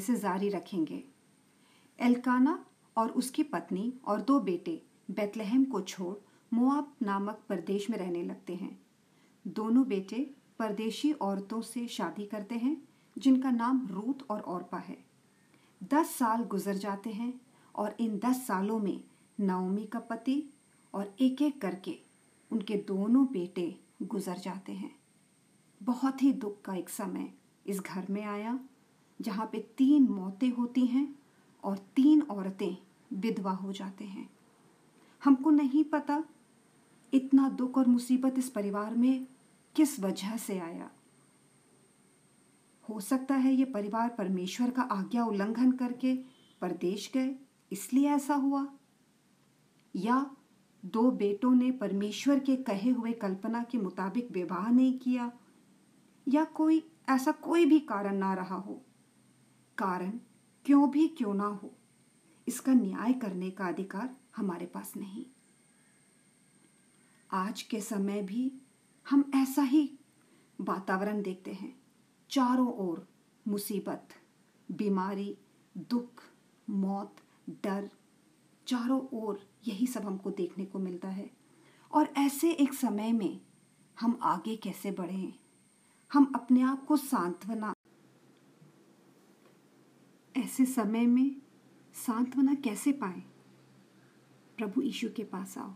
पढ़ने से जारी रखेंगे। एलकाना और उसकी पत्नी और दो बेटे बेतलहम को छोड़ मुआब नामक प्रदेश में रहने लगते हैं। दोनों बेटे परदेशी औरतों से शादी करते हैं, जिनका नाम रूत और औरपा है। दस साल गुजर जाते हैं और इन दस सालों में नाओमी का पति और एक एक करके उनके दोनों बेटे गुजर जाते हैं। बहुत ही दुख का एक समय इस घर में आया जहाँ पे तीन मौतें होती हैं और तीन औरतें विधवा हो जाते हैं। हमको नहीं पता इतना दुख और मुसीबत इस परिवार में किस वजह से आया। हो सकता है ये परिवार परमेश्वर का आज्ञा उल्लंघन करके परदेश गए, इसलिए ऐसा हुआ। या दो बेटों ने परमेश्वर के कहे हुए कल्पना के मुताबिक विवाह नहीं किया, या कोई, ऐसा कोई भी कारण ना रहा हो। कारण क्यों भी क्यों ना हो, इसका न्याय करने का अधिकार हमारे पास नहीं। आज के समय भी हम ऐसा ही वातावरण देखते हैं, चारों ओर मुसीबत, बीमारी, दुख, मौत, डर, चारों ओर यही सब हमको देखने को मिलता है। और ऐसे एक समय में हम आगे कैसे बढ़ें? हम अपने आप को सांत्वना ऐसे समय में सांत्वना कैसे पाए? प्रभु यीशु के पास आओ।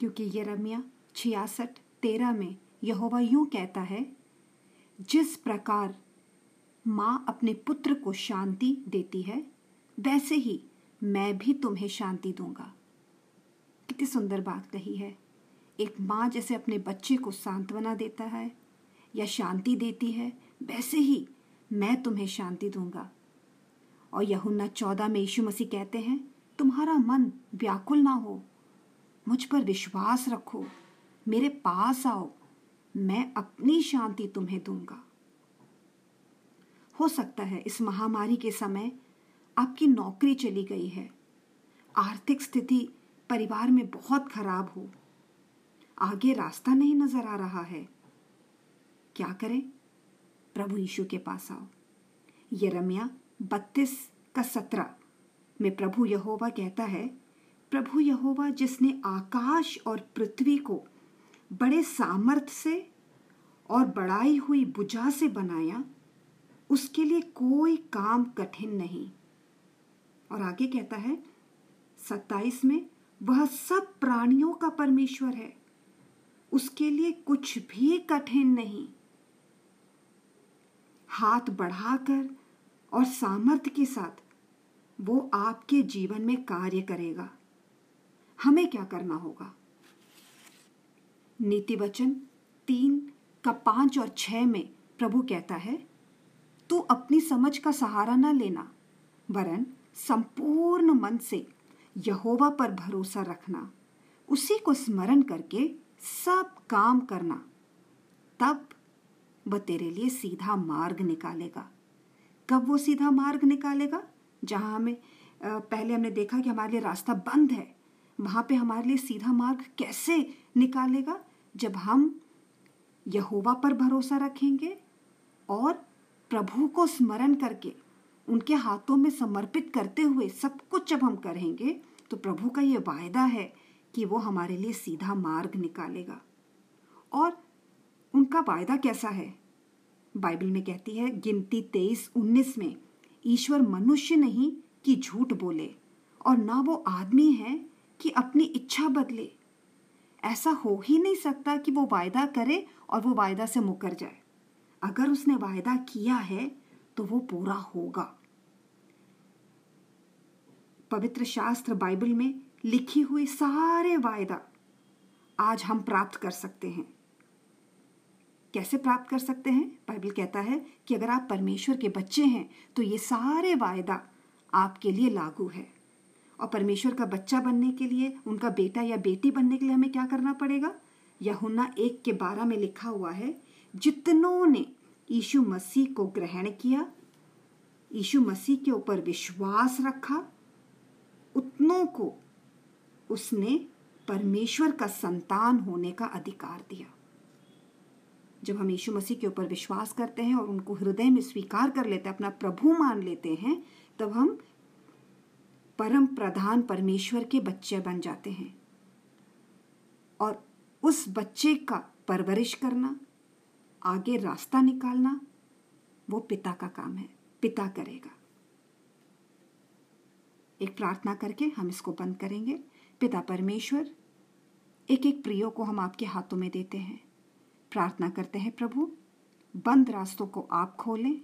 क्योंकि ये रमिया छियासठ, तेरह में यहोवा यूँ कहता है, जिस प्रकार माँ अपने पुत्र को शांति देती है, वैसे ही मैं भी तुम्हें शांति दूँगा। कितनी सुंदर बात कही है। एक माँ जैसे अपने बच्चे को सांत्वना देता है या शांति देती है, वैसे ही मैं तुम्हें शांति दूँगा। और यहुन्ना चौदह में यीशु मसीह कहते हैं, तुम्हारा मन व्याकुल ना हो। मुझ पर विश्वास रखो। मेरे पास आओ। मैं अपनी शांति तुम्हें दूँगा। हो सकता है इस महामारी के समय आपकी नौकरी चली गई है। आर्थिक स्थिति परिवार में बहुत खराब हो। आगे रास्ता नहीं नज़र आ रहा है। क्या करें? प्रभु यीशु के पास आओ। ये रमिया बत्तीस का सत्रह। में प्रभु यहोवा कहता है, प्रभु यहोवा, जिसने आकाश और पृथ्वी को बड़े सामर्थ से और बढ़ाई हुई बुझा से बनाया, उसके लिए कोई काम कठिन नहीं। और आगे कहता है, सत्ताईस में वह सब प्राणियों का परमेश्वर है। उसके लिए कुछ भी कठिन नहीं। हाथ बढ़ाकर और सामर्थ्य के साथ वो आपके जीवन में कार्य करेगा। हमें क्या करना होगा? नीति वचन तीन का पाँच और छह में प्रभु कहता है, तू अपनी समझ का सहारा न लेना, वरन संपूर्ण मन से यहोवा पर भरोसा रखना। उसी को स्मरण करके सब काम करना, तब वह तेरे लिए सीधा मार्ग निकालेगा। कब वो सीधा मार्ग निकालेगा, जहाँ हमें पहले हमने देखा कि हमारे लिए रास्ता बंद है। वहाँ पे हमारे लिए सीधा मार्ग कैसे निकालेगा, जब हम यहोवा पर भरोसा रखेंगे और प्रभु को स्मरण करके, उनके हाथों में समर्पित करते हुए सब कुछ जब हम करेंगे तो प्रभु का ये वायदा है कि वो हमारे लिए सीधा मार्ग निकालेगा। और उनका वायदा कैसा है? बाइबल में कहती है, गिनती तेईस उन्नीस में, ईश्वर मनुष्य नहीं कि झूठ बोले, और ना वो आदमी है कि अपनी इच्छा बदले। ऐसा हो ही नहीं सकता कि वो वायदा करे और वो वायदा से मुकर जाए। अगर उसने वायदा किया है तो वो पूरा होगा। पवित्र शास्त्र बाइबल में लिखी हुई सारे वायदा आज हम प्राप्त कर सकते हैं। कैसे प्राप्त कर सकते हैं? बाइबल कहता है कि अगर आप परमेश्वर के बच्चे हैं तो ये सारे वायदा आपके लिए लागू है। और परमेश्वर का बच्चा बनने के लिए, उनका बेटा या बेटी बनने के लिए हमें क्या करना पड़ेगा? यहुना एक के बारह में लिखा हुआ है, जितनों ने यीशु मसीह को ग्रहण किया, यीशु मसीह के ऊपर विश्वास रखा, उतनों को उसने परमेश्वर का संतान होने का अधिकार दिया। जब हम यीशु मसीह के ऊपर विश्वास करते हैं और उनको हृदय में स्वीकार कर लेते हैं, अपना प्रभु मान लेते हैं, तब हम परम प्रधान परमेश्वर के बच्चे बन जाते हैं। और उस बच्चे का परवरिश करना, आगे रास्ता निकालना, वो पिता का काम है, पिता करेगा। एक प्रार्थना करके हम इसको बंद करेंगे। पिता परमेश्वर एक एक प्रियो को हम आपके हाथों में देते हैं। प्रार्थना करते हैं, प्रभु, बंद रास्तों को आप खोलें।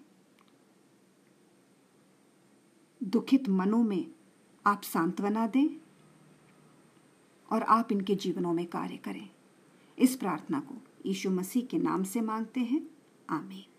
दुखित मनों में आप सांत्वना दें और आप इनके जीवनों में कार्य करें। इस प्रार्थना को यीशु मसीह के नाम से मांगते हैं। आमीन।